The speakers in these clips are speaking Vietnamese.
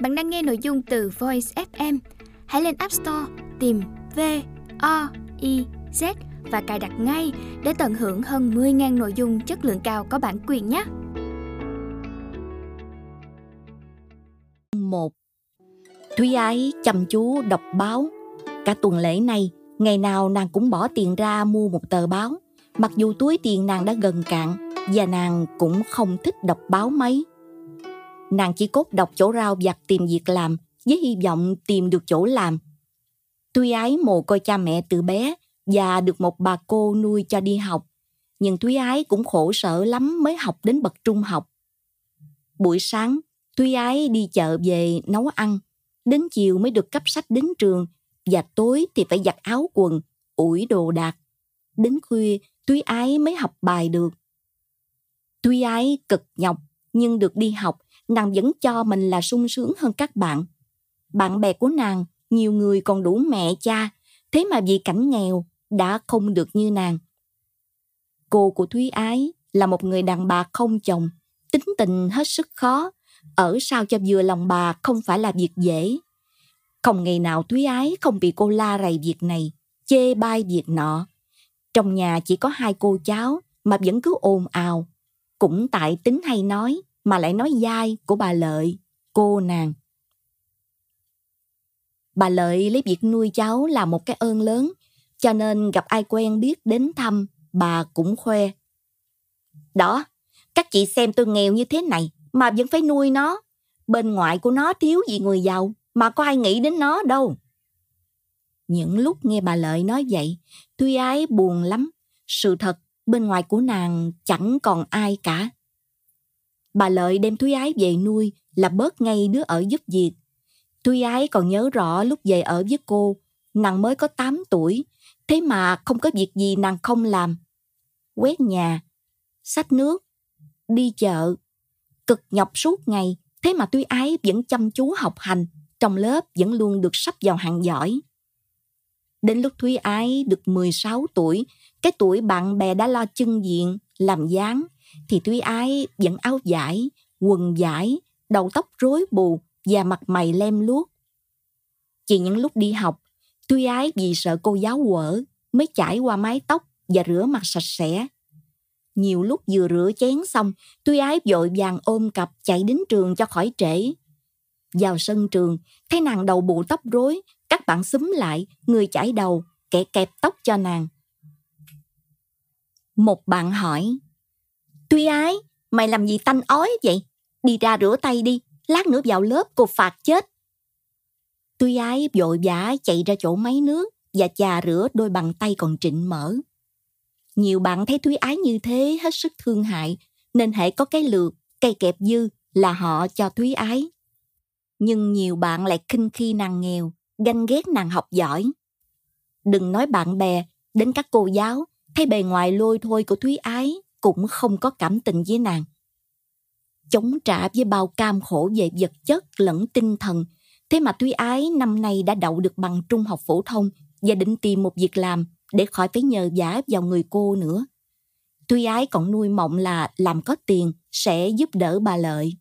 Bạn đang nghe nội dung từ Voice FM. Hãy lên App Store tìm V O I Z và cài đặt ngay để tận hưởng hơn 10.000 nội dung chất lượng cao có bản quyền nhé. 1 Thúy Ái chăm chú đọc báo. Cả tuần lễ này, ngày nào nàng cũng bỏ tiền ra mua một tờ báo. Mặc dù túi tiền nàng đã gần cạn và nàng cũng không thích đọc báo mấy. Nàng chỉ cốt đọc chỗ rau giặt tìm việc làm với hy vọng tìm được chỗ làm. Tuy ái mồ coi cha mẹ từ bé và được một bà cô nuôi cho đi học, nhưng Thúy Ái cũng khổ sở lắm mới học đến bậc trung học. Buổi sáng, Thúy Ái đi chợ về nấu ăn, đến chiều mới được cấp sách đến trường và tối thì phải giặt áo quần, ủi đồ đạc. Đến khuya, Thúy Ái mới học bài được. Thúy Ái cực nhọc nhưng được đi học, nàng vẫn cho mình là sung sướng hơn các bạn. Bạn bè của nàng, nhiều người còn đủ mẹ cha, thế mà vì cảnh nghèo đã không được như nàng. Cô của Thúy Ái là một người đàn bà không chồng, tính tình hết sức khó, ở sao cho vừa lòng bà không phải là việc dễ. Không ngày nào Thúy Ái không bị cô la rầy việc này, chê bai việc nọ. Trong nhà chỉ có hai cô cháu mà vẫn cứ ồn ào. Cũng tại tính hay nói mà lại nói dai của bà Lợi, cô nàng. Bà Lợi lấy việc nuôi cháu là một cái ơn lớn, cho nên gặp ai quen biết đến thăm, bà cũng khoe. Đó, các chị xem tôi nghèo như thế này mà vẫn phải nuôi nó. Bên ngoại của nó thiếu gì người giàu mà có ai nghĩ đến nó đâu. Những lúc nghe bà Lợi nói vậy, Tuy Ái buồn lắm. Sự thật, bên ngoài của nàng chẳng còn ai cả. Bà Lợi đem Thúy Ái về nuôi là bớt ngay đứa ở giúp việc. Thúy Ái còn nhớ rõ lúc về ở với cô, nàng mới có 8 tuổi, thế mà không có việc gì nàng không làm. Quét nhà, xách nước, đi chợ, cực nhọc suốt ngày, thế mà Thúy Ái vẫn chăm chú học hành, trong lớp vẫn luôn được sắp vào hạng giỏi. Đến lúc Thúy Ái được 16 tuổi, cái tuổi bạn bè đã lo chân diện, làm dáng, thì Thúy Ái vẫn áo vải, quần vải, đầu tóc rối bù và mặt mày lem luốc. Chỉ những lúc đi học, Thúy Ái vì sợ cô giáo quở mới chải qua mái tóc và rửa mặt sạch sẽ. Nhiều lúc vừa rửa chén xong, Thúy Ái vội vàng ôm cặp chạy đến trường cho khỏi trễ. Vào sân trường, thấy nàng đầu bù tóc rối, các bạn xúm lại, người chải đầu, kẻ kẹp tóc cho nàng. Một bạn hỏi, Tuy ái, mày làm gì tanh ói vậy? Đi ra rửa tay đi, lát nữa vào lớp cô phạt chết. Tuy ái vội vã chạy ra chỗ máy nước và chà rửa đôi bàn tay còn trịnh mở. Nhiều bạn thấy Thúy Ái như thế hết sức thương hại, nên hãy có cái lượt, cây kẹp dư là họ cho Thúy Ái. Nhưng nhiều bạn lại khinh khi nàng nghèo, ganh ghét nàng học giỏi. Đừng nói bạn bè, đến các cô giáo, thấy bề ngoài lôi thôi của Thúy Ái cũng không có cảm tình với nàng. Chống trả với bao cam khổ về vật chất lẫn tinh thần, thế mà Thúy Ái năm nay đã đậu được bằng trung học phổ thông và định tìm một việc làm để khỏi phải nhờ giả vào người cô nữa. Thúy Ái còn nuôi mộng là làm có tiền sẽ giúp đỡ bà Lợi.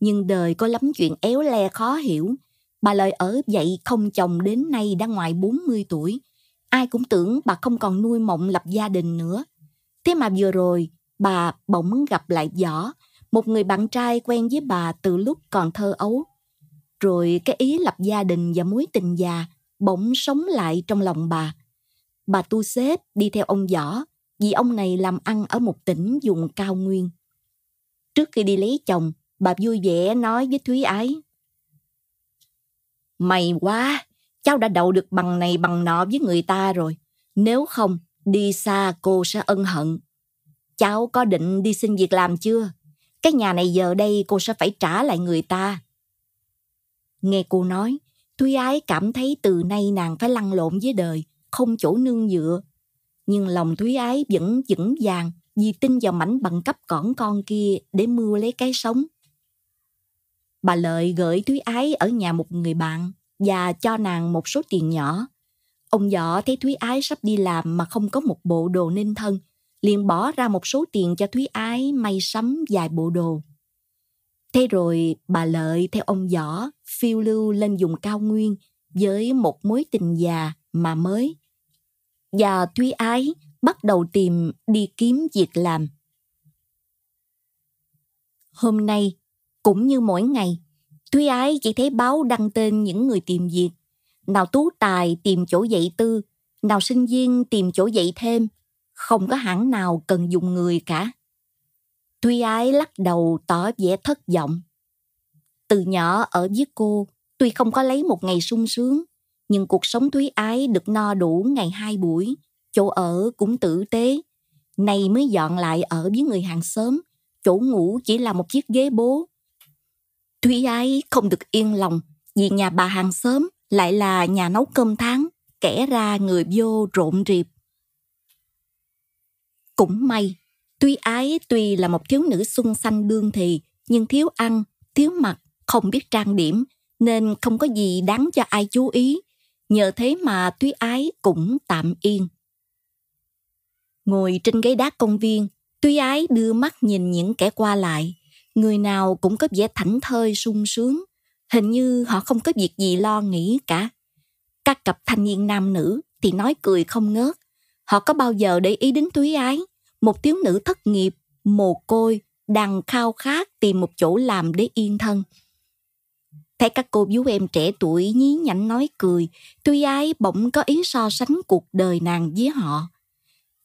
Nhưng đời có lắm chuyện éo le khó hiểu. Bà Lợi ở vậy không chồng đến nay đã ngoài 40 tuổi. Ai cũng tưởng bà không còn nuôi mộng lập gia đình nữa. Thế mà vừa rồi, bà bỗng gặp lại Võ, một người bạn trai quen với bà từ lúc còn thơ ấu. Rồi cái ý lập gia đình và mối tình già bỗng sống lại trong lòng bà. Bà tu xếp đi theo ông Võ vì ông này làm ăn ở một tỉnh vùng cao nguyên. Trước khi đi lấy chồng, bà vui vẻ nói với Thúy Ái. May quá, cháu đã đậu được bằng này bằng nọ với người ta rồi. Nếu không, Đi xa cô sẽ ân hận. Cháu có định đi xin việc làm chưa? Cái nhà này giờ đây cô sẽ phải trả lại người ta. Nghe cô nói, Thúy Ái cảm thấy từ nay nàng phải lăn lộn với đời, không chỗ nương dựa. Nhưng lòng Thúy Ái vẫn vững vàng vì tin vào mảnh bằng cấp cỏn con kia để mưu lấy cái sống. Bà Lợi gửi Thúy Ái ở nhà một người bạn và cho nàng một số tiền nhỏ. Ông Võ thấy Thúy Ái sắp đi làm mà không có một bộ đồ nên thân, liền bỏ ra một số tiền cho Thúy Ái may sắm vài bộ đồ. Thế rồi bà Lợi theo ông Võ phiêu lưu lên vùng cao nguyên với một mối tình già mà mới. Và Thúy Ái bắt đầu tìm đi kiếm việc làm. Hôm nay, cũng như mỗi ngày, Thúy Ái chỉ thấy báo đăng tên những người tìm việc. Nào tú tài tìm chỗ dạy tư, nào sinh viên tìm chỗ dạy thêm. Không có hãng nào cần dùng người cả. Thúy Ái lắc đầu tỏ vẻ thất vọng. Từ nhỏ ở với cô, tuy không có lấy một ngày sung sướng, nhưng cuộc sống Thúy Ái được no đủ ngày hai buổi, chỗ ở cũng tử tế. Nay mới dọn lại ở với người hàng xóm, chỗ ngủ chỉ là một chiếc ghế bố. Thúy Ái không được yên lòng vì nhà bà hàng xóm lại là nhà nấu cơm tháng, kẻ ra người vô rộn rịp. Cũng may, Tuy ái tuy là một thiếu nữ xuân xanh đương thì, nhưng thiếu ăn, thiếu mặc, không biết trang điểm, nên không có gì đáng cho ai chú ý. Nhờ thế mà Tuy ái cũng tạm yên. Ngồi trên ghế đá công viên, Tuy ái đưa mắt nhìn những kẻ qua lại. Người nào cũng có vẻ thảnh thơi sung sướng. Hình như họ không có việc gì lo nghĩ cả. Các cặp thanh niên nam nữ thì nói cười không ngớt. Họ có bao giờ để ý đến Túy ái một thiếu nữ thất nghiệp, mồ côi, đang khao khát tìm một chỗ làm để yên thân. Thấy các cô chú em trẻ tuổi nhí nhảnh nói cười, tuy ái bỗng có ý so sánh cuộc đời nàng với họ.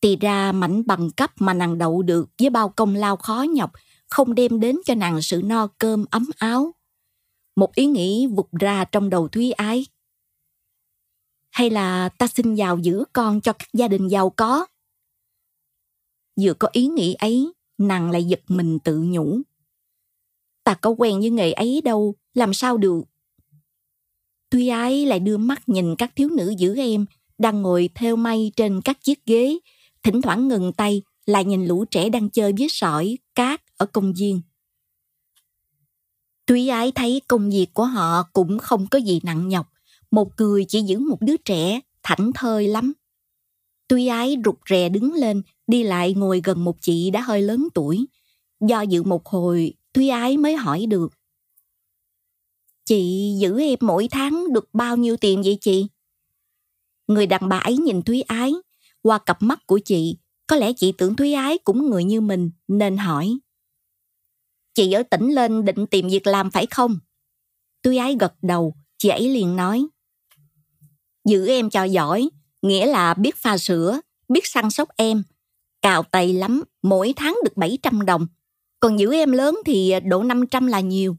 Thì ra mảnh bằng cấp mà nàng đậu được với bao công lao khó nhọc không đem đến cho nàng sự no cơm ấm áo. Một ý nghĩ vụt ra trong đầu Thúy Ái. Hay là ta xin giàu giữ con cho các gia đình giàu có? Vừa có ý nghĩ ấy, nàng lại giật mình tự nhủ. Ta có quen với nghề ấy đâu, làm sao được. Tuy ái lại đưa mắt nhìn các thiếu nữ giữ em đang ngồi theo may trên các chiếc ghế, thỉnh thoảng ngừng tay lại nhìn lũ trẻ đang chơi với sỏi, cát ở công viên. Thúy ái thấy công việc của họ cũng không có gì nặng nhọc, một người chỉ giữ một đứa trẻ, thảnh thơi lắm. Thúy ái rụt rè đứng lên, đi lại ngồi gần một chị đã hơi lớn tuổi. Do dự một hồi, Thúy ái mới hỏi được. Chị giữ em mỗi tháng được bao nhiêu tiền vậy chị? Người đàn bà ấy nhìn Thúy Ái, qua cặp mắt của chị, có lẽ chị tưởng Thúy Ái cũng người như mình nên hỏi. Chị ở tỉnh lên định tìm việc làm phải không? Tôi Ái gật đầu, chị ấy liền nói. Giữ em cho giỏi, nghĩa là biết pha sữa, biết săn sóc em. Cào tay lắm, mỗi tháng được 700 đồng. Còn giữ em lớn thì độ 500 là nhiều.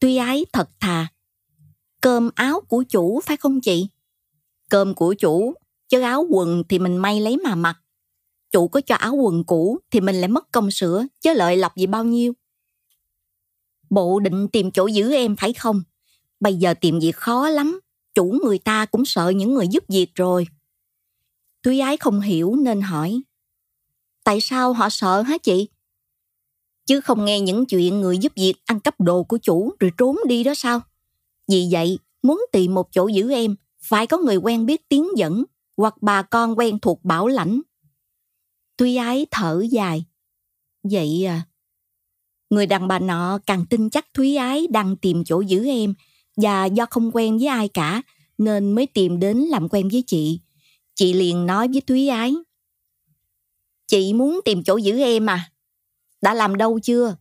Tuy ái thật thà. Cơm áo của chủ phải không chị? Cơm của chủ, chứ áo quần thì mình may lấy mà mặc. Chủ có cho áo quần cũ thì mình lại mất công sửa, chứ lợi lọc gì bao nhiêu. Bộ định tìm chỗ giữ em phải không? Bây giờ tìm việc khó lắm, chủ người ta cũng sợ những người giúp việc rồi. Thúy ái không hiểu nên hỏi. Tại sao họ sợ hả chị? Chứ không nghe những chuyện người giúp việc ăn cắp đồ của chủ rồi trốn đi đó sao? Vì vậy, muốn tìm một chỗ giữ em, phải có người quen biết tiếng dẫn hoặc bà con quen thuộc bảo lãnh. Tuy ái thở dài. Vậy à, người đàn bà nọ càng tin chắc Thúy Ái đang tìm chỗ giữ em và do không quen với ai cả nên mới tìm đến làm quen với chị. Chị liền nói với Thúy Ái. Chị muốn tìm chỗ giữ em à? Đã làm đâu chưa?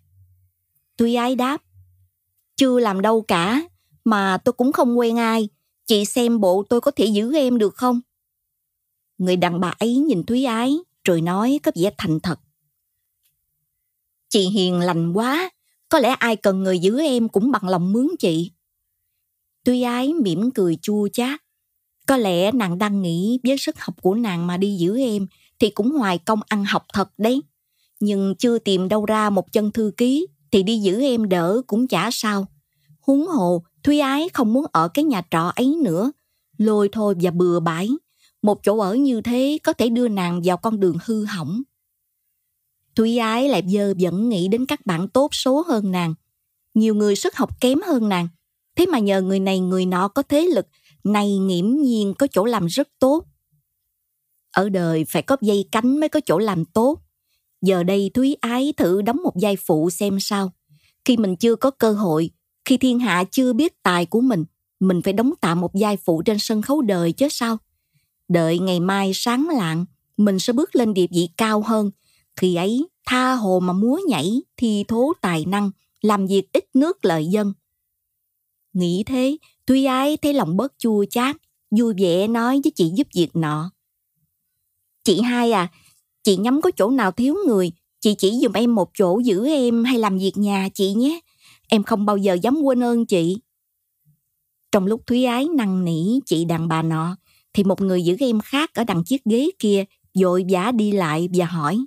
Thúy Ái đáp. Chưa làm đâu cả, mà tôi cũng không quen ai. Chị xem bộ tôi có thể giữ em được không? Người đàn bà ấy nhìn Thúy Ái rồi nói có vẻ thành thật. Chị hiền lành quá, có lẽ ai cần người giữ em cũng bằng lòng mướn chị. Tuy ái mỉm cười chua chát. Có lẽ nàng đang nghĩ với sức học của nàng mà đi giữ em thì cũng hoài công ăn học thật đấy. Nhưng chưa tìm đâu ra một chân thư ký thì đi giữ em đỡ cũng chả sao. Huống hồ, Thúy Ái không muốn ở cái nhà trọ ấy nữa. Lôi thôi và bừa bãi. Một chỗ ở như thế có thể đưa nàng vào con đường hư hỏng. Thúy Ái lại dơ vẫn nghĩ đến các bạn tốt số hơn nàng. Nhiều người sức học kém hơn nàng Thế mà nhờ người này người nọ có thế lực, này nghiễm nhiên có chỗ làm rất tốt. Ở đời phải có dây cánh mới có chỗ làm tốt. Giờ đây Thúy Ái thử đóng một vai phụ xem sao. Khi mình chưa có cơ hội, khi thiên hạ chưa biết tài của mình, mình phải đóng tạm một vai phụ trên sân khấu đời chứ sao. Đợi ngày mai sáng lạng, mình sẽ bước lên địa vị cao hơn. Khi ấy, tha hồ mà múa nhảy, thi thố tài năng, làm việc ít nước lợi dân. Nghĩ thế, tuy ái thấy lòng bớt chua chát, vui vẻ nói với chị giúp việc nọ. Chị hai à, chị nhắm có chỗ nào thiếu người, chị chỉ dùm em một chỗ giữ em hay làm việc nhà chị nhé. Em không bao giờ dám quên ơn chị. Trong lúc Thúy Ái năn nỉ chị đàn bà nọ, thì một người giữ em khác ở đằng chiếc ghế kia vội vã đi lại và hỏi.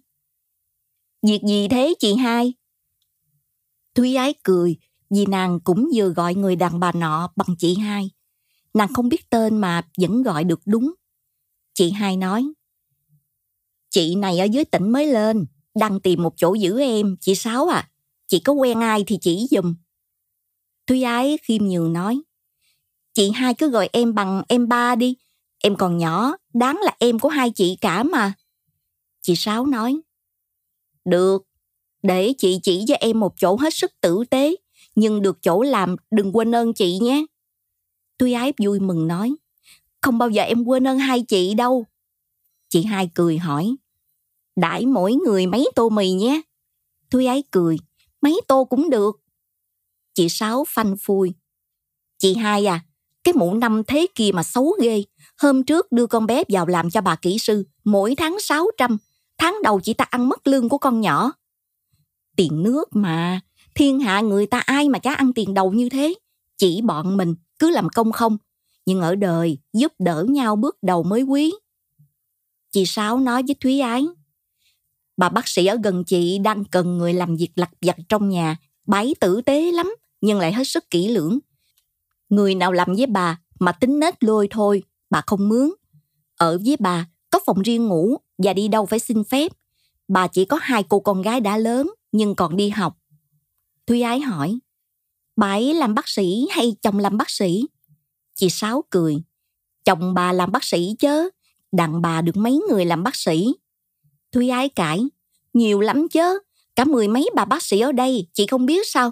Việc gì thế chị hai? Thúy Ái cười vì nàng cũng vừa gọi người đàn bà nọ bằng chị hai. Nàng không biết tên mà vẫn gọi được đúng. Chị hai nói. Chị này ở dưới tỉnh mới lên, đang tìm một chỗ giữ em, chị Sáu à. Chị có quen ai thì chỉ dùm. Thúy Ái khiêm nhường nói. Chị hai cứ gọi em bằng em ba đi. Em còn nhỏ, đáng là em của hai chị cả mà. Chị Sáu nói. Được, để chị chỉ cho em một chỗ hết sức tử tế, nhưng được chỗ làm đừng quên ơn chị nhé. Tuy ái vui mừng nói, không bao giờ em quên ơn hai chị đâu. Chị hai cười hỏi, đãi mỗi người mấy tô mì nhé. Tuy ái cười, mấy tô cũng được. Chị Sáu phanh phui. Chị hai à, cái mụ năm thế kia mà xấu ghê. Hôm trước đưa con bé vào làm cho bà kỹ sư, mỗi tháng 600. Tháng đầu chị ta ăn mất lương của con nhỏ. Tiền nước mà, thiên hạ người ta ai mà chả ăn tiền đầu như thế. Chỉ bọn mình cứ làm công không. Nhưng ở đời giúp đỡ nhau bước đầu mới quý. Chị Sáu nói với Thúy Ái. Bà bác sĩ ở gần chị đang cần người làm việc lặt vặt trong nhà. bái tử tế lắm, nhưng lại hết sức kỹ lưỡng. Người nào làm với bà mà tính nết lôi thôi, bà không mướn. Ở với bà có phòng riêng ngủ và đi đâu phải xin phép. Bà chỉ có hai cô con gái đã lớn nhưng còn đi học. Thúy Ái hỏi, bà ấy làm bác sĩ hay chồng làm bác sĩ? Chị Sáu cười, chồng bà làm bác sĩ chứ, đàn bà được mấy người làm bác sĩ. Thúy Ái cãi, nhiều lắm chứ, cả mười mấy bà bác sĩ ở đây, chị không biết sao.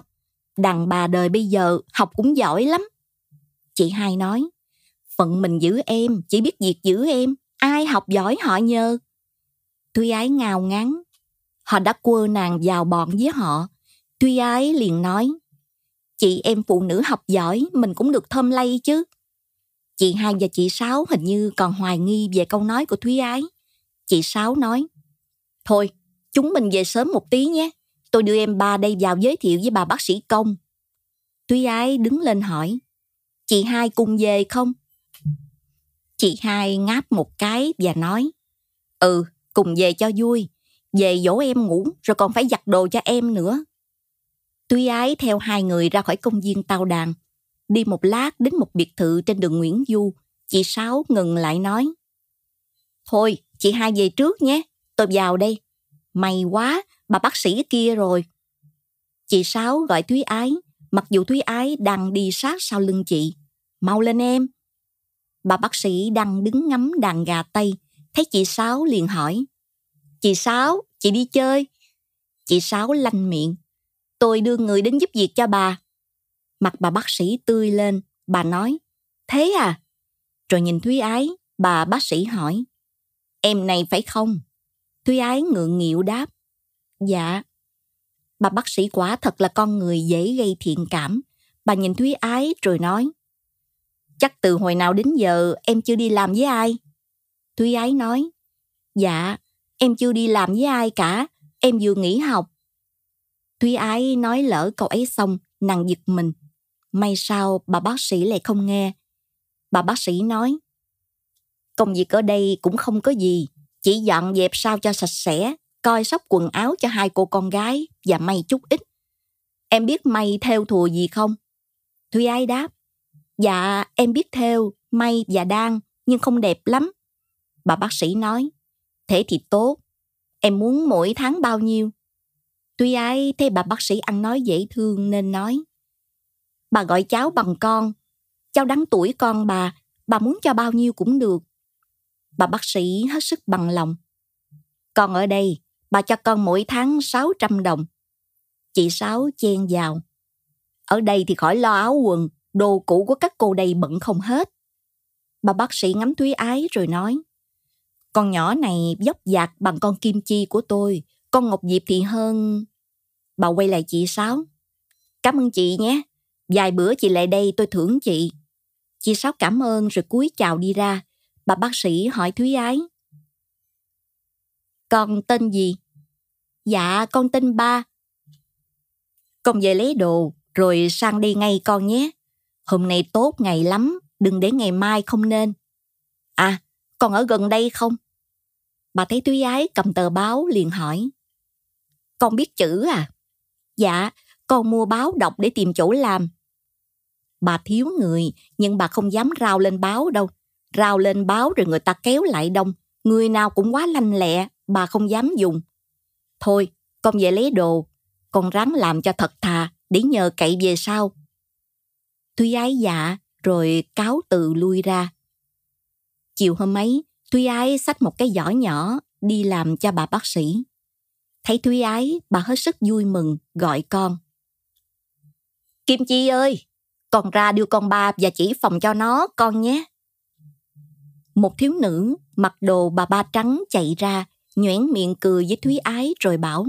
Đàn bà đời bây giờ học cũng giỏi lắm. Chị hai nói, phận mình giữ em, chỉ biết việc giữ em, ai học giỏi họ nhờ. Thúy Ái ngào ngán, họ đã quơ nàng vào bọn với họ. Thúy Ái liền nói, chị em phụ nữ học giỏi, mình cũng được thơm lây chứ. Chị hai và chị Sáu hình như còn hoài nghi về câu nói của Thúy Ái. Chị Sáu nói, thôi, chúng mình về sớm một tí nhé. Tôi đưa em ba đây vào giới thiệu với bà bác sĩ công. Thúy Ái đứng lên hỏi, chị hai cùng về không? Chị hai ngáp một cái và nói, ừ, cùng về cho vui, về dỗ em ngủ rồi còn phải giặt đồ cho em nữa. Tuy ái theo hai người ra khỏi công viên tàu đàn, đi một lát đến một biệt thự trên đường Nguyễn Du, chị Sáu ngừng lại nói, thôi, chị hai về trước nhé, tôi vào đây. May quá, bà bác sĩ kia rồi. Chị Sáu gọi Thúy Ái, mặc dù Thúy Ái đang đi sát sau lưng chị. Mau lên em. Bà bác sĩ đang đứng ngắm đàn gà Tây, thấy chị Sáu liền hỏi. Chị Sáu, chị đi chơi. Chị Sáu lanh miệng. Tôi đưa người đến giúp việc cho bà. Mặt bà bác sĩ tươi lên, bà nói. Thế à? Rồi nhìn Thúy Ái, bà bác sĩ hỏi. Em này phải không? Thúy Ái ngượng nghịu đáp. Dạ. Bà bác sĩ quả thật là con người dễ gây thiện cảm. Bà nhìn Thúy Ái rồi nói. Chắc từ hồi nào đến giờ em chưa đi làm với ai? Thúy Ái nói. Dạ, em chưa đi làm với ai cả. Em vừa nghỉ học. Thúy Ái nói lỡ câu ấy xong, nàng giật mình. May sao bà bác sĩ lại không nghe. Bà bác sĩ nói. Công việc ở đây cũng không có gì. Chỉ dọn dẹp sao cho sạch sẽ, coi sóc quần áo cho hai cô con gái và may chút ít. Em biết may theo thùa gì không? Thúy Ái đáp. Dạ, em biết theo, may và đan, nhưng không đẹp lắm. Bà bác sĩ nói, thế thì tốt. Em muốn mỗi tháng bao nhiêu? Tuy ai thấy bà bác sĩ ăn nói dễ thương nên nói. Bà gọi cháu bằng con. Cháu đáng tuổi con bà, bà muốn cho bao nhiêu cũng được. Bà bác sĩ hết sức bằng lòng. Con ở đây, bà cho con mỗi tháng 600 đồng. Chị Sáu chen vào. Ở đây thì khỏi lo áo quần, đồ cũ của các cô đây bận không hết. Bà bác sĩ ngắm Thúy Ái rồi nói, con nhỏ này dốc dạc bằng con kim chi của tôi, con Ngọc Diệp thì hơn... Bà quay lại chị Sáu. Cảm ơn chị nhé, vài bữa chị lại đây tôi thưởng chị. Chị Sáu cảm ơn rồi cúi chào đi ra. Bà bác sĩ hỏi Thúy Ái. Con tên gì? Dạ, con tên Ba. Con về lấy đồ, rồi sang đi ngay con nhé. Hôm nay tốt ngày lắm, đừng để ngày mai không nên. À, còn ở gần đây không? Bà thấy Thúy Ái cầm tờ báo liền hỏi. Con biết chữ à? Dạ, con mua báo đọc để tìm chỗ làm. Bà thiếu người, nhưng bà không dám rao lên báo đâu. Rao lên báo rồi người ta kéo lại đông. Người nào cũng quá lanh lẹ, bà không dám dùng. Thôi, con về lấy đồ. Con ráng làm cho thật thà, để nhờ cậy về sau. Thúy ái dạ, rồi cáo từ lui ra. Chiều hôm ấy, Thúy ái xách một cái giỏ nhỏ đi làm cho bà bác sĩ. Thấy Thúy ái, bà hết sức vui mừng, gọi con. Kim Chi ơi, con ra đưa con ba và chỉ phòng cho nó con nhé. Một thiếu nữ mặc đồ bà ba trắng chạy ra, nhoẻn miệng cười với Thúy Ái rồi bảo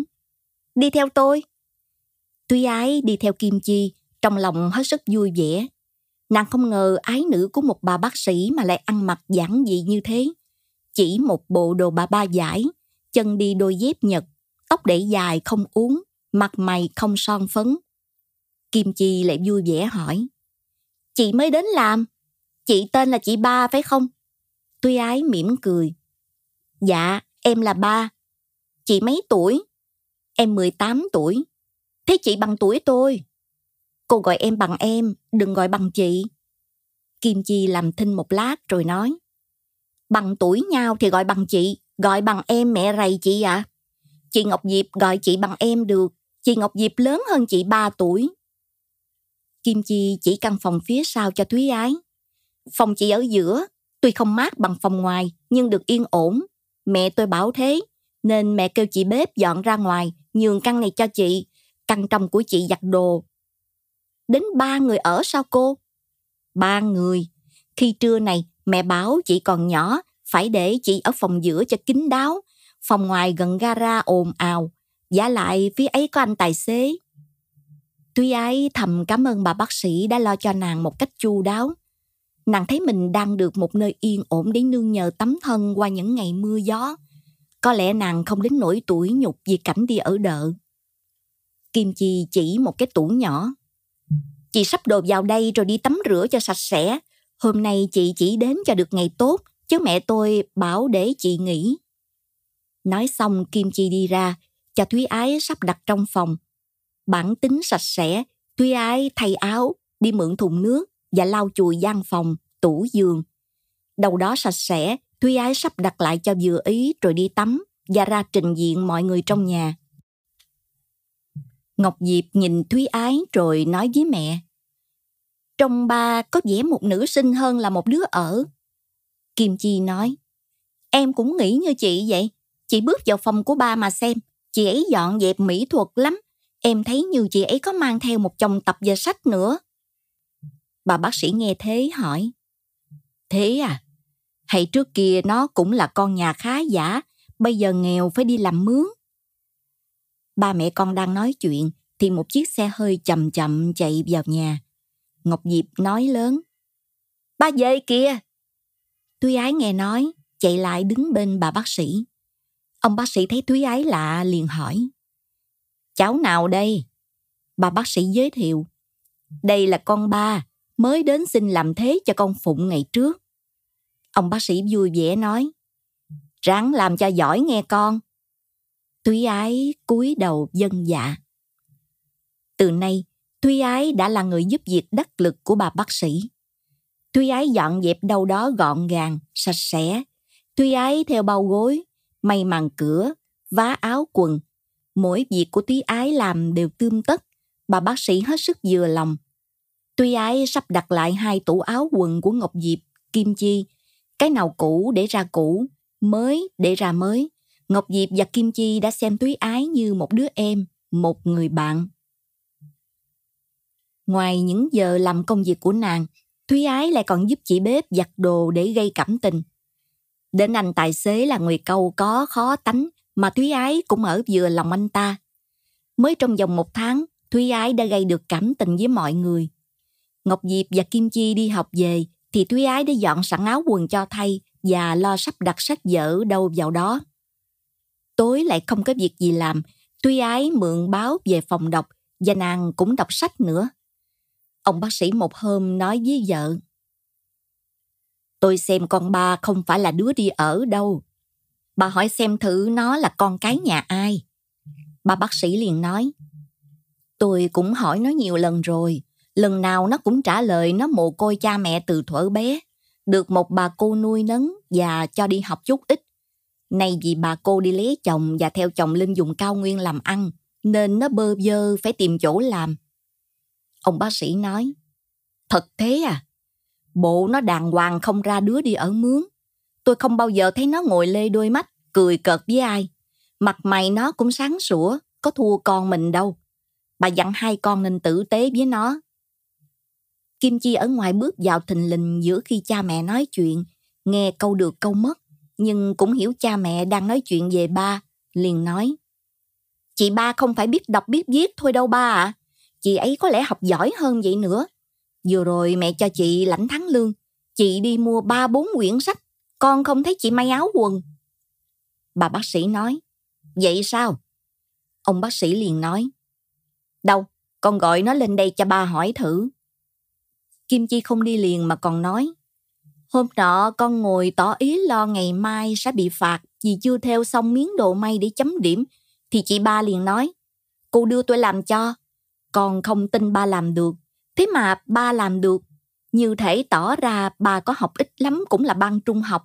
Đi theo tôi. Thúy Ái đi theo Kim Chi, trong lòng hết sức vui vẻ. Nàng không ngờ ái nữ của một bà bác sĩ mà lại ăn mặc giản dị như thế. Chỉ một bộ đồ bà ba giải, chân đi đôi dép nhật, tóc để dài không uống, mặt mày không son phấn. Kim Chi lại vui vẻ hỏi. Chị mới đến làm. Chị tên là chị ba phải không? Tuy ái mỉm cười. Dạ, em là ba. Chị mấy tuổi? Em 18 tuổi. Thế chị bằng tuổi tôi. Cô gọi em bằng em, đừng gọi bằng chị. Kim Chi làm thinh một lát rồi nói. Bằng tuổi nhau thì gọi bằng chị, gọi bằng em mẹ rầy chị ạ. À. Chị Ngọc Diệp gọi chị bằng em được, chị Ngọc Diệp lớn hơn chị 3 tuổi. Kim Chi chỉ căn phòng phía sau cho Thúy Ái. Phòng chị ở giữa, tuy không mát bằng phòng ngoài, nhưng được yên ổn. Mẹ tôi bảo thế, nên mẹ kêu chị bếp dọn ra ngoài, nhường căn này cho chị, căn trong của chị giặt đồ. Đến ba người ở sao cô? Ba người. Khi trưa này, mẹ bảo chị còn nhỏ, phải để chị ở phòng giữa cho kín đáo. Phòng ngoài gần gara ồn ào. Giả lại phía ấy có anh tài xế, Tuy ái thầm cảm ơn bà bác sĩ đã lo cho nàng một cách chu đáo. Nàng thấy mình đang được một nơi yên ổn để nương nhờ tấm thân qua những ngày mưa gió. Có lẽ nàng không đến nỗi tuổi nhục vì cảnh đi ở đợ. Kim Chi chỉ một cái tủ nhỏ. Chị sắp đồ vào đây rồi đi tắm rửa cho sạch sẽ. Hôm nay chị chỉ đến cho được ngày tốt, chứ mẹ tôi bảo để chị nghỉ. Nói xong Kim Chi đi ra, cho Thúy Ái sắp đặt trong phòng bản tính sạch sẽ, thúy ái thay áo, đi mượn thùng nước và lau chùi gian phòng, tủ giường. Đầu đó sạch sẽ, Thúy Ái sắp đặt lại cho vừa ý rồi đi tắm và ra trình diện mọi người trong nhà. Ngọc Diệp nhìn Thúy Ái rồi nói với mẹ. Trong ba có vẻ một nữ sinh hơn là một đứa ở. Kim Chi nói, em cũng nghĩ như chị vậy. Chị bước vào phòng của ba mà xem, chị ấy dọn dẹp mỹ thuật lắm, Em thấy như chị ấy có mang theo một chồng tập và sách nữa. Bà bác sĩ nghe thế hỏi. Thế à? Hay trước kia nó cũng là con nhà khá giả, bây giờ nghèo phải đi làm mướn. Ba mẹ con đang nói chuyện thì một chiếc xe hơi chậm chậm chạy vào nhà. Ngọc Diệp nói lớn. Ba về kìa. Thúy ái nghe nói, chạy lại đứng bên bà bác sĩ. Ông bác sĩ thấy Thúy ái lạ liền hỏi. Cháu nào đây? Bà bác sĩ giới thiệu. Đây là con ba, mới đến xin làm thế cho con Phụng ngày trước. Ông bác sĩ vui vẻ nói. Ráng làm cho giỏi nghe con. Thúy Ái cúi đầu dân dạ. Từ nay, Thúy Ái đã là người giúp việc đắc lực của bà bác sĩ. Thúy Ái dọn dẹp đâu đó gọn gàng, sạch sẽ. Thúy Ái theo bao gối, may màn cửa, vá áo quần, Mỗi việc của Thúy Ái làm đều tươm tất, bà bác sĩ hết sức vừa lòng. Thúy Ái sắp đặt lại hai tủ áo quần của Ngọc Diệp, Kim Chi, cái nào cũ để ra cũ, mới để ra mới. Ngọc Diệp và Kim Chi đã xem Túy Ái như một đứa em, một người bạn. Ngoài những giờ làm công việc của nàng, Thúy Ái lại còn giúp chị bếp giặt đồ để gây cảm tình. Đến anh tài xế là người câu có khó tánh mà Thúy Ái cũng ở vừa lòng anh ta. Mới trong vòng một tháng, Thúy Ái đã gây được cảm tình với mọi người. Ngọc Diệp và Kim Chi đi học về thì Thúy Ái đã dọn sẵn áo quần cho thay và lo sắp đặt sách vở đâu vào đó. Tối lại không có việc gì làm, tuy Ái mượn báo về phòng đọc và nàng cũng đọc sách nữa. Ông bác sĩ một hôm nói với vợ. Tôi xem con ba không phải là đứa đi ở đâu. Bà hỏi xem thử nó là con cái nhà ai. Bà bác sĩ liền nói. Tôi cũng hỏi nó nhiều lần rồi. Lần nào nó cũng trả lời nó mồ côi cha mẹ từ thuở bé. Được một bà cô nuôi nấng và cho đi học chút ít. Nay vì bà cô đi lấy chồng và theo chồng lên dùng cao nguyên làm ăn, nên nó bơ vơ phải tìm chỗ làm. Ông bác sĩ nói, thật thế à? Bộ nó đàng hoàng không ra đứa đi ở mướn. Tôi không bao giờ thấy nó ngồi lê đôi mắt, cười cợt với ai. Mặt mày nó cũng sáng sủa, có thua con mình đâu. Bà dặn hai con nên tử tế với nó. Kim Chi ở ngoài bước vào thình lình giữa khi cha mẹ nói chuyện, nghe câu được câu mất, nhưng cũng hiểu cha mẹ đang nói chuyện về ba, liền nói. Chị ba không phải biết đọc biết viết thôi đâu ba ạ. À. Chị ấy có lẽ học giỏi hơn vậy nữa. Vừa rồi mẹ cho chị lãnh thắng lương, chị đi mua ba bốn quyển sách, con không thấy chị may áo quần. Bà bác sĩ nói, vậy sao? Ông bác sĩ liền nói, đâu, con gọi nó lên đây cho ba hỏi thử. Kim Chi không đi liền mà còn nói, hôm nọ con ngồi tỏ ý lo ngày mai sẽ bị phạt vì chưa theo xong miếng đồ may để chấm điểm, thì chị ba liền nói, cô đưa tôi làm cho, con không tin ba làm được, thế mà ba làm được, như thể tỏ ra ba có học ít lắm cũng là ban trung học.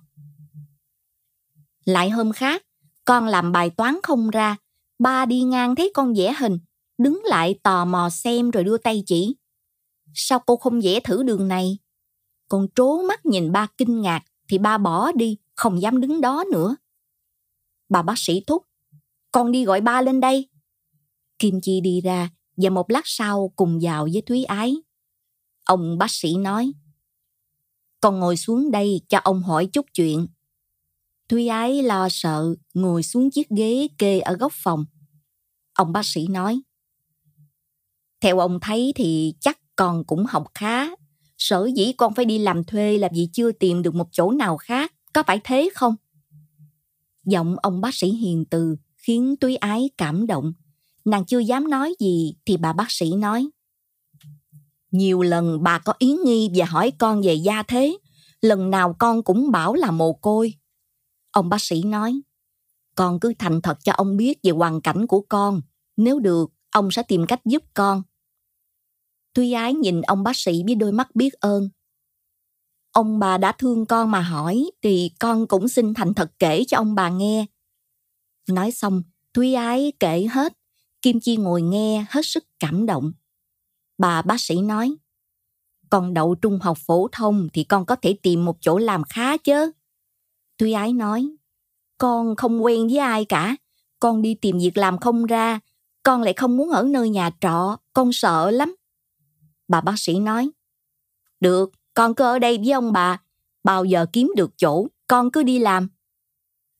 Lại hôm khác, con làm bài toán không ra, ba đi ngang thấy con vẽ hình, đứng lại tò mò xem rồi đưa tay chỉ. Sao cô không vẽ thử đường này? Con trố mắt nhìn ba kinh ngạc thì ba bỏ đi, không dám đứng đó nữa. Bà bác sĩ thúc, con đi gọi ba lên đây. Kim Chi đi ra và một lát sau cùng vào với Thúy Ái. Ông bác sĩ nói, con ngồi xuống đây cho ông hỏi chút chuyện. Thúy Ái lo sợ, ngồi xuống chiếc ghế kê ở góc phòng. Ông bác sĩ nói, theo ông thấy thì chắc con cũng học khá. Sở dĩ con phải đi làm thuê là vì chưa tìm được một chỗ nào khác. Có phải thế không? Giọng ông bác sĩ hiền từ khiến Túy Ái cảm động. Nàng chưa dám nói gì thì bà bác sĩ nói. Nhiều lần bà có ý nghi và hỏi con về gia thế. Lần nào con cũng bảo là mồ côi. Ông bác sĩ nói, con cứ thành thật cho ông biết về hoàn cảnh của con. Nếu được, ông sẽ tìm cách giúp con. Tuy ái nhìn ông bác sĩ với đôi mắt biết ơn. Ông bà đã thương con mà hỏi thì con cũng xin thành thật kể cho ông bà nghe. Nói xong, Thúy Ái kể hết. Kim Chi ngồi nghe hết sức cảm động. Bà bác sĩ nói, con đậu trung học phổ thông thì con có thể tìm một chỗ làm khá chứ. Thúy Ái nói, con không quen với ai cả, con đi tìm việc làm không ra, con lại không muốn ở nơi nhà trọ, con sợ lắm. Bà bác sĩ nói, được, con cứ ở đây với ông bà, bao giờ kiếm được chỗ, con cứ đi làm.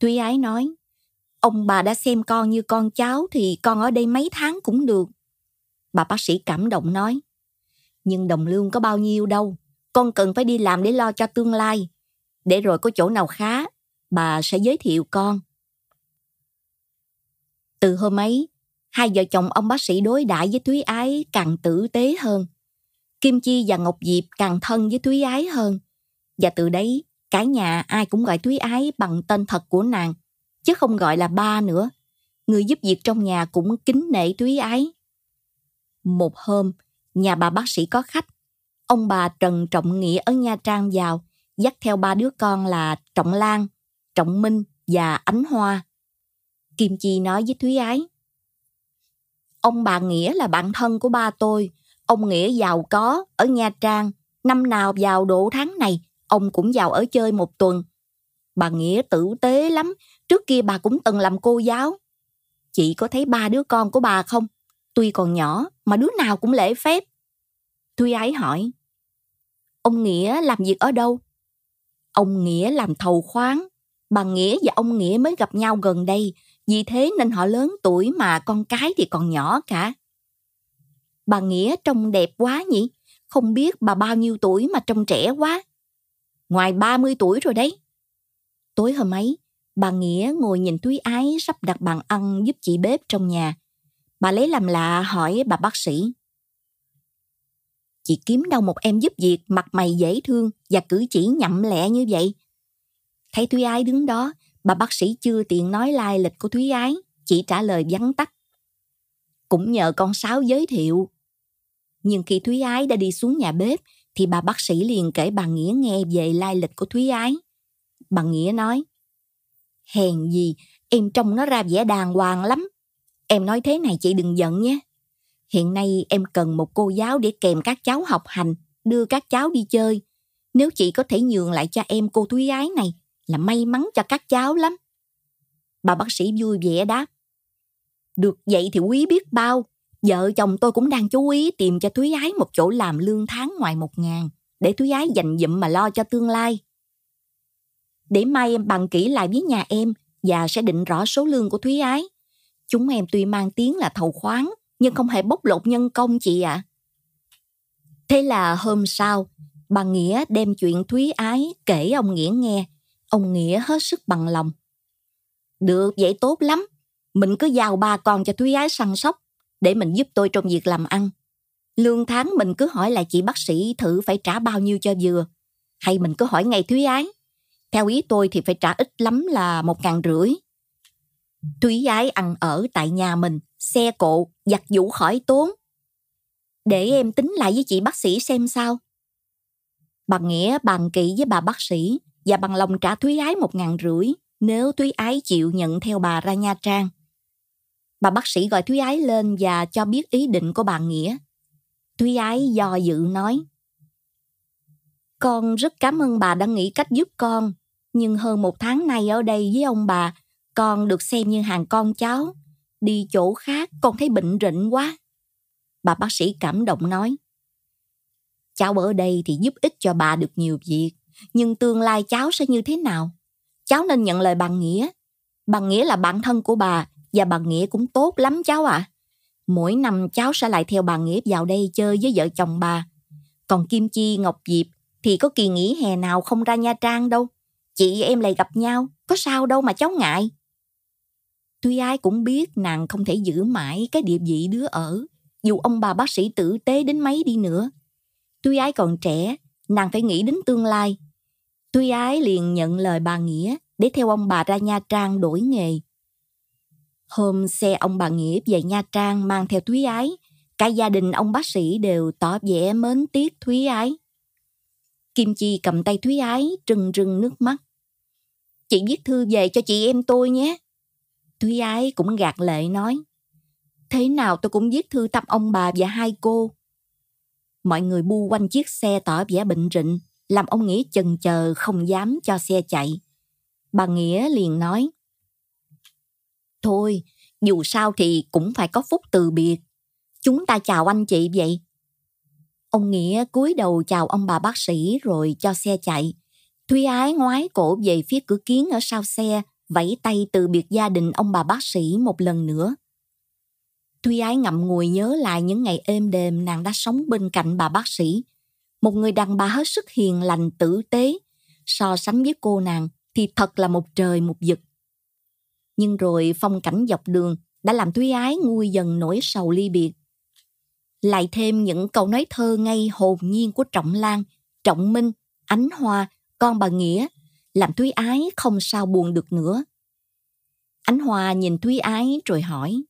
Thúy Ái nói, ông bà đã xem con như con cháu thì con ở đây mấy tháng cũng được. Bà bác sĩ cảm động nói, nhưng đồng lương có bao nhiêu đâu, con cần phải đi làm để lo cho tương lai. Để rồi có chỗ nào khá, bà sẽ giới thiệu con. Từ hôm ấy, hai vợ chồng ông bác sĩ đối đãi với Thúy Ái càng tử tế hơn. Kim Chi và Ngọc Diệp càng thân với Thúy Ái hơn. Và từ đấy, cả nhà ai cũng gọi Thúy Ái bằng tên thật của nàng, chứ không gọi là ba nữa. Người giúp việc trong nhà cũng kính nể Thúy Ái. Một hôm, nhà bà bác sĩ có khách. Ông bà Trần Trọng Nghĩa ở Nha Trang vào, dắt theo ba đứa con là Trọng Lan, Trọng Minh và Ánh Hoa. Kim Chi nói với Thúy Ái. Ông bà Nghĩa là bạn thân của ba tôi, Ông Nghĩa giàu có ở Nha Trang, năm nào vào độ tháng này, ông cũng vào ở chơi một tuần. Bà Nghĩa tử tế lắm, trước kia bà cũng từng làm cô giáo. Chị có thấy ba đứa con của bà không? Tuy còn nhỏ mà đứa nào cũng lễ phép. Thuy Ái hỏi, ông Nghĩa làm việc ở đâu? Ông Nghĩa làm thầu khoáng. Bà Nghĩa và ông Nghĩa mới gặp nhau gần đây, vì thế nên họ lớn tuổi mà con cái thì còn nhỏ cả. Bà Nghĩa trông đẹp quá nhỉ? Không biết bà bao nhiêu tuổi mà trông trẻ quá. Ngoài 30 tuổi rồi đấy. Tối hôm ấy, bà Nghĩa ngồi nhìn Thúy Ái sắp đặt bàn ăn giúp chị bếp trong nhà. Bà lấy làm lạ hỏi bà bác sĩ. Chị kiếm đâu một em giúp việc mặt mày dễ thương và cử chỉ nhậm lẹ như vậy. Thấy Thúy Ái đứng đó, bà bác sĩ chưa tiện nói lai lịch của Thúy Ái, chỉ trả lời vắn tắt. Cũng nhờ con Sáu giới thiệu. Nhưng khi Thúy Ái đã đi xuống nhà bếp, thì bà bác sĩ liền kể bà Nghĩa nghe về lai lịch của Thúy Ái. Bà Nghĩa nói, Hèn gì, em trông nó ra vẻ đàng hoàng lắm. Em nói thế này chị đừng giận nhé. Hiện nay em cần một cô giáo để kèm các cháu học hành, đưa các cháu đi chơi. Nếu chị có thể nhường lại cho em cô Thúy Ái này là may mắn cho các cháu lắm. Bà bác sĩ vui vẻ đáp. Được vậy thì quý biết bao. Vợ chồng tôi cũng đang chú ý tìm cho Thúy Ái một chỗ làm lương tháng ngoài một ngàn để Thúy Ái dành dụm mà lo cho tương lai. Để mai em bằng kỹ lại với nhà em và sẽ định rõ số lương của Thúy Ái. Chúng em tuy mang tiếng là thầu khoáng nhưng không hề bóc lột nhân công chị ạ. À. Thế là hôm sau, bà Nghĩa đem chuyện Thúy Ái kể ông Nghĩa nghe. Ông Nghĩa hết sức bằng lòng. Được, vậy tốt lắm. Mình cứ giao ba con cho Thúy Ái săn sóc để mình giúp tôi trong việc làm ăn. Lương tháng mình cứ hỏi lại chị bác sĩ thử phải trả bao nhiêu cho vừa. Hay mình cứ hỏi ngày Thúy Ái. Theo ý tôi thì phải trả ít lắm là một ngàn rưỡi. Thúy Ái ăn ở tại nhà mình, xe cộ, giặt vũ khỏi tốn. Để em tính lại với chị bác sĩ xem sao. Bà Nghĩa bàn kỹ với bà bác sĩ và bằng lòng trả Thúy Ái một ngàn rưỡi nếu Thúy Ái chịu nhận theo bà ra Nha Trang. Bà bác sĩ gọi Thúy Ái lên và cho biết ý định của bà Nghĩa. Thúy Ái do dự nói. Con rất cảm ơn bà đã nghĩ cách giúp con, nhưng hơn một tháng nay ở đây với ông bà, con được xem như hàng con cháu. Đi chỗ khác con thấy bệnh rịnh quá. Bà bác sĩ cảm động nói. Cháu ở đây thì giúp ích cho bà được nhiều việc, nhưng tương lai cháu sẽ như thế nào? Cháu nên nhận lời bà Nghĩa. Bà Nghĩa là bạn thân của bà và bà Nghĩa cũng tốt lắm cháu ạ. À. Mỗi năm cháu sẽ lại theo bà Nghĩa vào đây chơi với vợ chồng bà. Còn Kim Chi, Ngọc Diệp thì có kỳ nghỉ hè nào không ra Nha Trang đâu. Chị em lại gặp nhau, có sao đâu mà cháu ngại. Tuy ai cũng biết nàng không thể giữ mãi cái địa vị đứa ở, dù ông bà bác sĩ tử tế đến mấy đi nữa. Tuy ai còn trẻ, nàng phải nghĩ đến tương lai. Tuy ái liền nhận lời bà Nghĩa để theo ông bà ra Nha Trang đổi nghề. Hôm xe ông bà Nghĩa về Nha Trang mang theo Thúy Ái, cả gia đình ông bác sĩ đều tỏ vẻ mến tiếc Thúy Ái. Kim Chi cầm tay Thúy Ái trừng trừng nước mắt. Chị viết thư về cho chị em tôi nhé. Thúy Ái cũng gạt lệ nói. Thế nào tôi cũng viết thư thăm ông bà và hai cô. Mọi người bu quanh chiếc xe tỏ vẻ bệnh rịnh, làm ông Nghĩa chần chờ không dám cho xe chạy. Bà Nghĩa liền nói. Thôi, dù sao thì cũng phải có phút từ biệt. Chúng ta chào anh chị vậy. Ông Nghĩa cúi đầu chào ông bà bác sĩ rồi cho xe chạy. Thúy Ái ngoái cổ về phía cửa kiến ở sau xe, vẫy tay từ biệt gia đình ông bà bác sĩ một lần nữa. Thúy Ái ngậm ngùi nhớ lại những ngày êm đềm nàng đã sống bên cạnh bà bác sĩ. Một người đàn bà hết sức hiền lành tử tế, so sánh với cô nàng thì thật là một trời một vực. Nhưng rồi phong cảnh dọc đường đã làm Thúy Ái nguôi dần nỗi sầu ly biệt. Lại thêm những câu nói thơ ngay hồn nhiên của Trọng Lan, Trọng Minh, Ánh Hoa, con bà Nghĩa, làm Thúy Ái không sao buồn được nữa. Ánh Hoa nhìn Thúy Ái rồi hỏi.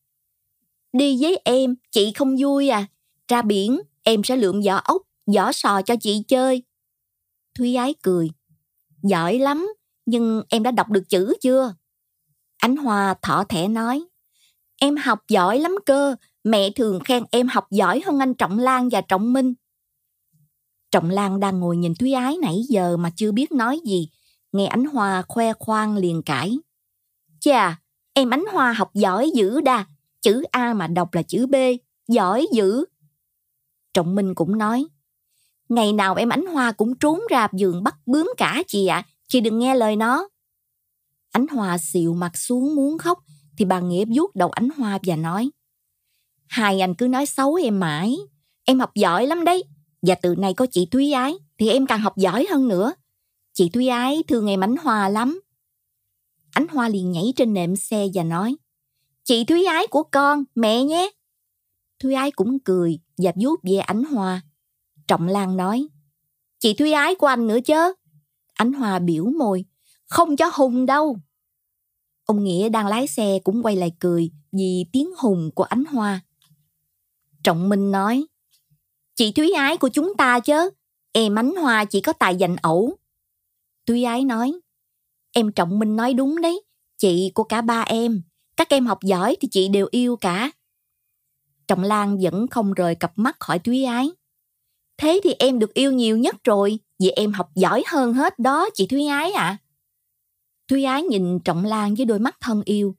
Đi với em, chị không vui à? Ra biển, em sẽ lượm vỏ ốc, vỏ sò cho chị chơi. Thúy Ái cười. Giỏi lắm, nhưng em đã đọc được chữ chưa? Ánh Hoa thỏ thẻ nói. Em học giỏi lắm cơ, mẹ thường khen em học giỏi hơn anh Trọng Lan và Trọng Minh. Trọng Lan đang ngồi nhìn Thúy Ái nãy giờ mà chưa biết nói gì, nghe Ánh Hoa khoe khoang liền cãi. Chà, em Ánh Hoa học giỏi dữ đa, chữ A mà đọc là chữ B, giỏi dữ. Trọng Minh cũng nói, ngày nào em Ánh Hoa cũng trốn ra giường bắt bướm cả chị ạ, à. chị đừng nghe lời nó. Ánh Hoa xịu mặt xuống muốn khóc, thì bà Nghĩa vuốt đầu Ánh Hoa và nói, hai anh cứ nói xấu em mãi, em học giỏi lắm đấy, và từ nay có chị Thúy Ái thì em càng học giỏi hơn nữa. Chị Thúy Ái thương em Ánh Hoa lắm. Ánh Hoa liền nhảy trên nệm xe và nói, Chị Thúy Ái của con, mẹ nhé. Thúy Ái cũng cười và vuốt về Ánh Hoa. Trọng Lan nói, Chị Thúy Ái của anh nữa chứ. Ánh Hoa biểu môi, không cho Hùng đâu. Ông Nghĩa đang lái xe cũng quay lại cười vì tiếng hùng của Ánh Hoa. Trọng Minh nói, Chị Thúy Ái của chúng ta chứ, em Ánh Hoa chỉ có tài dành ẩu. Thúy Ái nói, em Trọng Minh nói đúng đấy, chị của cả ba em, các em học giỏi thì chị đều yêu cả. Trọng Lan vẫn không rời cặp mắt khỏi Thúy Ái. Thế thì em được yêu nhiều nhất rồi, vì em học giỏi hơn hết đó chị Thúy Ái ạ. À. Thúy Ái nhìn Trọng Lan với đôi mắt thân yêu.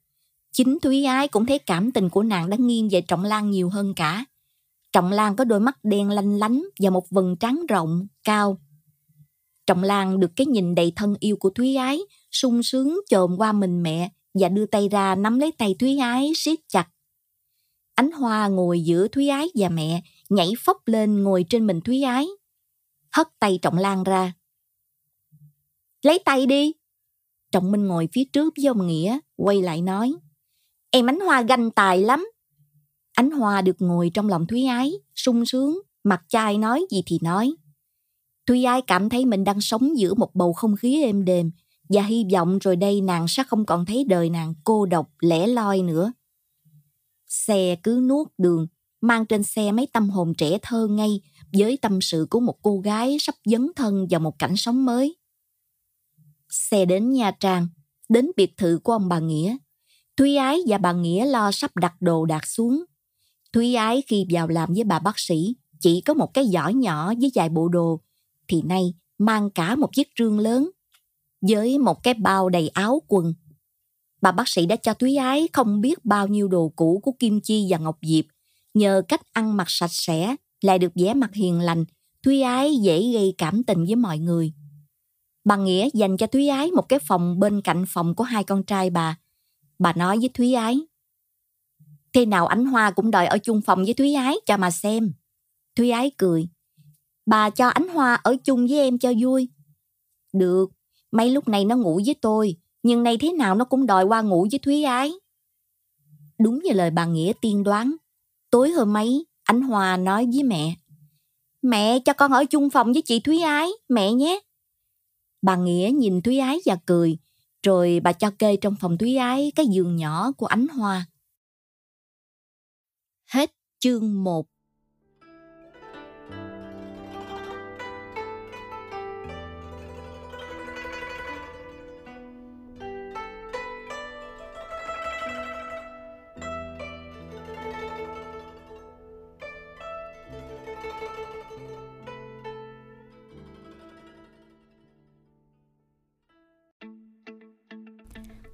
Chính Thúy Ái cũng thấy cảm tình của nàng đã nghiêng về Trọng Lan nhiều hơn cả. Trọng Lan có đôi mắt đen lanh lánh và một vầng trắng rộng, cao. Trọng Lan được cái nhìn đầy thân yêu của Thúy Ái, sung sướng chồm qua mình mẹ và đưa tay ra nắm lấy tay Thúy Ái siết chặt. Ánh hoa ngồi giữa Thúy Ái và mẹ, nhảy phóc lên ngồi trên mình Thúy Ái. Hất tay Trọng Lan ra. Lấy tay đi. Trọng Minh ngồi phía trước với ông Nghĩa, quay lại nói. Em Ánh Hoa ganh tài lắm. Ánh Hoa được ngồi trong lòng Thúy Ái, sung sướng, mặt chai nói gì thì nói. Thúy Ái cảm thấy mình đang sống giữa một bầu không khí êm đềm và hy vọng rồi đây nàng sẽ không còn thấy đời nàng cô độc, lẻ loi nữa. Xe cứ nuốt đường, mang trên xe mấy tâm hồn trẻ thơ ngây với tâm sự của một cô gái sắp dấn thân vào một cảnh sống mới. Xe đến Nha Trang, đến biệt thự của ông bà Nghĩa. Thúy Ái và bà Nghĩa lo sắp đặt đồ đạc xuống. Thúy Ái khi vào làm với bà bác sĩ chỉ có một cái giỏ nhỏ với vài bộ đồ, thì nay mang cả một chiếc rương lớn với một cái bao đầy áo quần. Bà bác sĩ đã cho Thúy Ái không biết bao nhiêu đồ cũ của Kim Chi và Ngọc Diệp. Nhờ cách ăn mặc sạch sẽ, lại được vẻ mặt hiền lành, Thúy Ái dễ gây cảm tình với mọi người. Bà Nghĩa dành cho Thúy Ái một cái phòng bên cạnh phòng của hai con trai bà. Bà nói với Thúy Ái, Thế nào ánh Hoa cũng đòi ở chung phòng với Thúy Ái cho mà xem. Thúy Ái cười, Bà cho ánh Hoa ở chung với em cho vui. Được, mấy lúc này nó ngủ với tôi, nhưng nay thế nào nó cũng đòi qua ngủ với Thúy Ái. Đúng như lời bà Nghĩa tiên đoán, tối hôm ấy, ánh Hoa nói với mẹ, Mẹ cho con ở chung phòng với chị Thúy Ái, mẹ nhé. Bà Nghĩa nhìn Thúy Ái và cười, rồi bà cho kê trong phòng Thúy Ái cái giường nhỏ của ánh Hoa. Hết chương 1